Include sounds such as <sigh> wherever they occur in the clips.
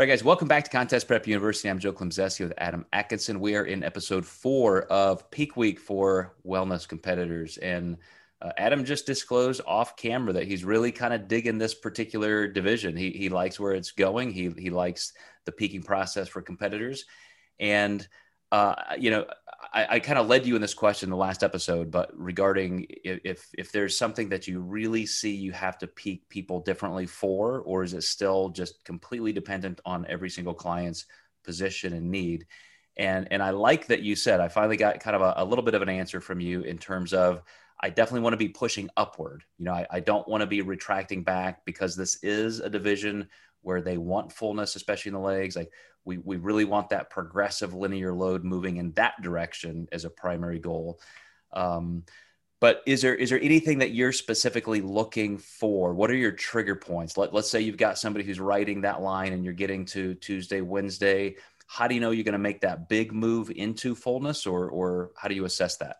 All right, guys, welcome back to Contest Prep University. I'm Joe Klemczewski with Adam Atkinson. We are in episode four of Peak Week for wellness competitors. And uh, Adam just disclosed off camera that he's really kind of digging this particular division. He, he likes where it's going, he, he likes the peaking process for competitors. And, uh, you know, I, I kind of led you in this question in the last episode, but regarding if if there's something that you really see you have to peak people differently for, or is it still just completely dependent on every single client's position and need? And and I like that you said I finally got kind of a, a little bit of an answer from you in terms of I definitely want to be pushing upward. You know, I, I don't want to be retracting back because this is a division where they want fullness, especially in the legs. Like we, we really want that progressive linear load moving in that direction as a primary goal. Um, but is there is there anything that you're specifically looking for? What are your trigger points? Let, let's say you've got somebody who's writing that line and you're getting to Tuesday, Wednesday. How do you know you're going to make that big move into fullness, or or how do you assess that?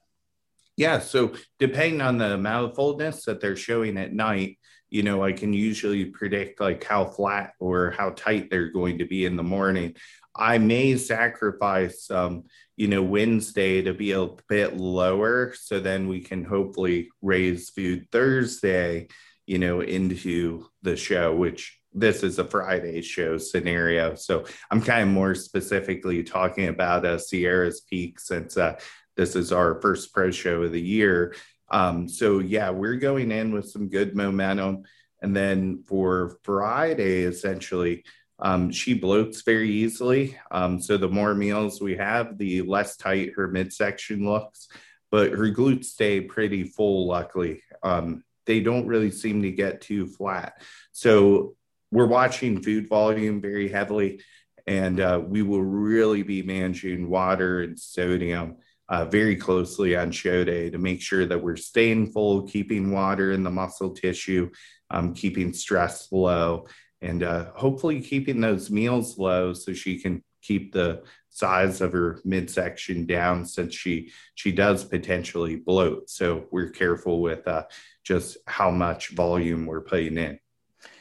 Yeah, so depending on the fullness that they're showing at night, you know, I can usually predict like how flat or how tight they're going to be in the morning. I may sacrifice, um, you know, Wednesday to be a bit lower. So then we can hopefully raise food Thursday, you know, into the show, which this is a Friday show scenario. So I'm kind of more specifically talking about uh, Sierra's Peak since uh, this is our first pro show of the year. Um, so yeah, we're going in with some good momentum. And then for Friday, essentially, um, she bloats very easily. Um, so the more meals we have, the less tight her midsection looks. But her glutes stay pretty full, luckily. Um, they don't really seem to get too flat. So we're watching food volume very heavily, and uh, we will really be managing water and sodium uh, very closely on show day to make sure that we're staying full, keeping water in the muscle tissue, um, keeping stress low, and uh, hopefully keeping those meals low so she can keep the size of her midsection down since she she does potentially bloat. So we're careful with uh, just how much volume we're putting in.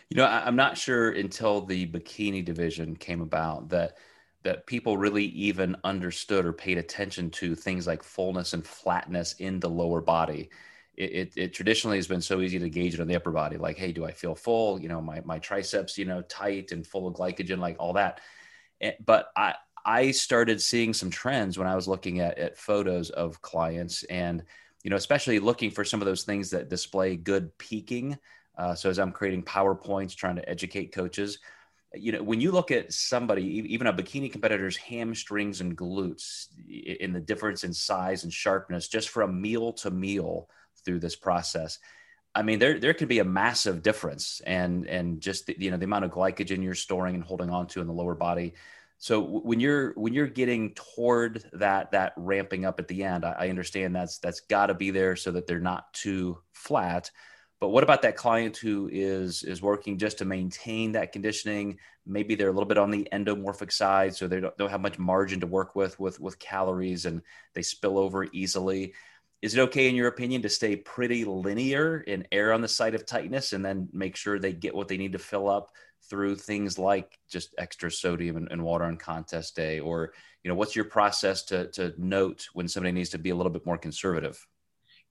You know, I'm not sure until the bikini division came about that that people really even understood or paid attention to things like fullness and flatness in the lower body. It, it, it, traditionally has been so easy to gauge it on the upper body, like, hey, do I feel full? You know, my my triceps, you know, tight and full of glycogen, like all that. And, but I I started seeing some trends when I was looking at at photos of clients, and you know, especially looking for some of those things that display good peaking. Uh, so as I'm creating PowerPoints, trying to educate coaches, you know, when you look at somebody, even a bikini competitor's hamstrings and glutes, in the difference in size and sharpness, just from meal to meal through this process, I mean, there there could be a massive difference, and and just the, you know the amount of glycogen you're storing and holding on to in the lower body. So when you're when you're getting toward that that ramping up at the end, I, I understand that's that's got to be there so that they're not too flat. But what about that client who is is working just to maintain that conditioning? Maybe they're a little bit on the endomorphic side, so they don't, don't have much margin to work with with with calories, and they spill over easily. Is it okay, in your opinion, to stay pretty linear and err on the side of tightness, and then make sure they get what they need to fill up through things like just extra sodium and, and water on contest day, or you know, what's your process to to note when somebody needs to be a little bit more conservative?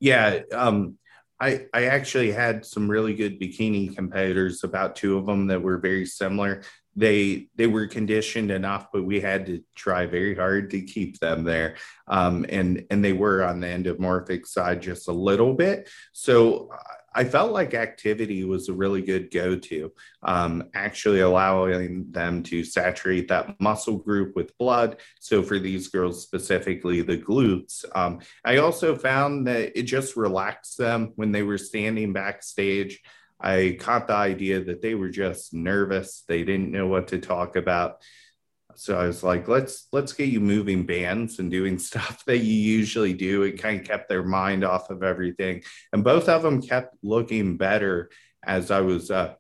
Yeah. Um, I, I actually had some really good bikini competitors, about two of them that were very similar. They they were conditioned enough, but we had to try very hard to keep them there. Um, and and they were on the endomorphic side just a little bit. So I felt like activity was a really good go to, um, actually allowing them to saturate that muscle group with blood. So, for these girls specifically, the glutes. Um, I also found that it just relaxed them when they were standing backstage. I caught the idea that they were just nervous, they didn't know what to talk about so I was like, let's let's get you moving bands and doing <laughs> stuff that you usually do. It kind of kept their mind off of everything, and both of them kept looking better as I was uh,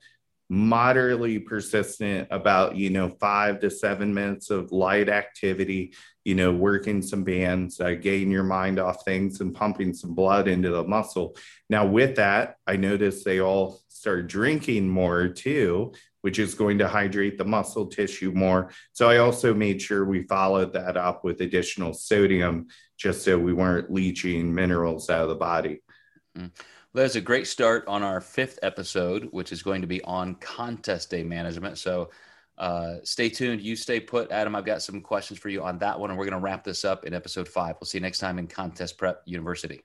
moderately persistent about you know five to seven minutes of light activity. You know, working some bands, uh, getting your mind off things, and pumping some blood into the muscle. Now, with that, I noticed they all started drinking more too. which is going to hydrate the muscle tissue more. So I also made sure we followed that up with additional sodium just so we weren't leaching minerals out of the body. Mm-hmm. Well, that's a great start on our fifth episode, which is going to be on contest day management. So uh, stay tuned. You stay put, Adam. I've got some questions for you on that one, and we're going to wrap this up in episode five. We'll see you next time in Contest Prep University.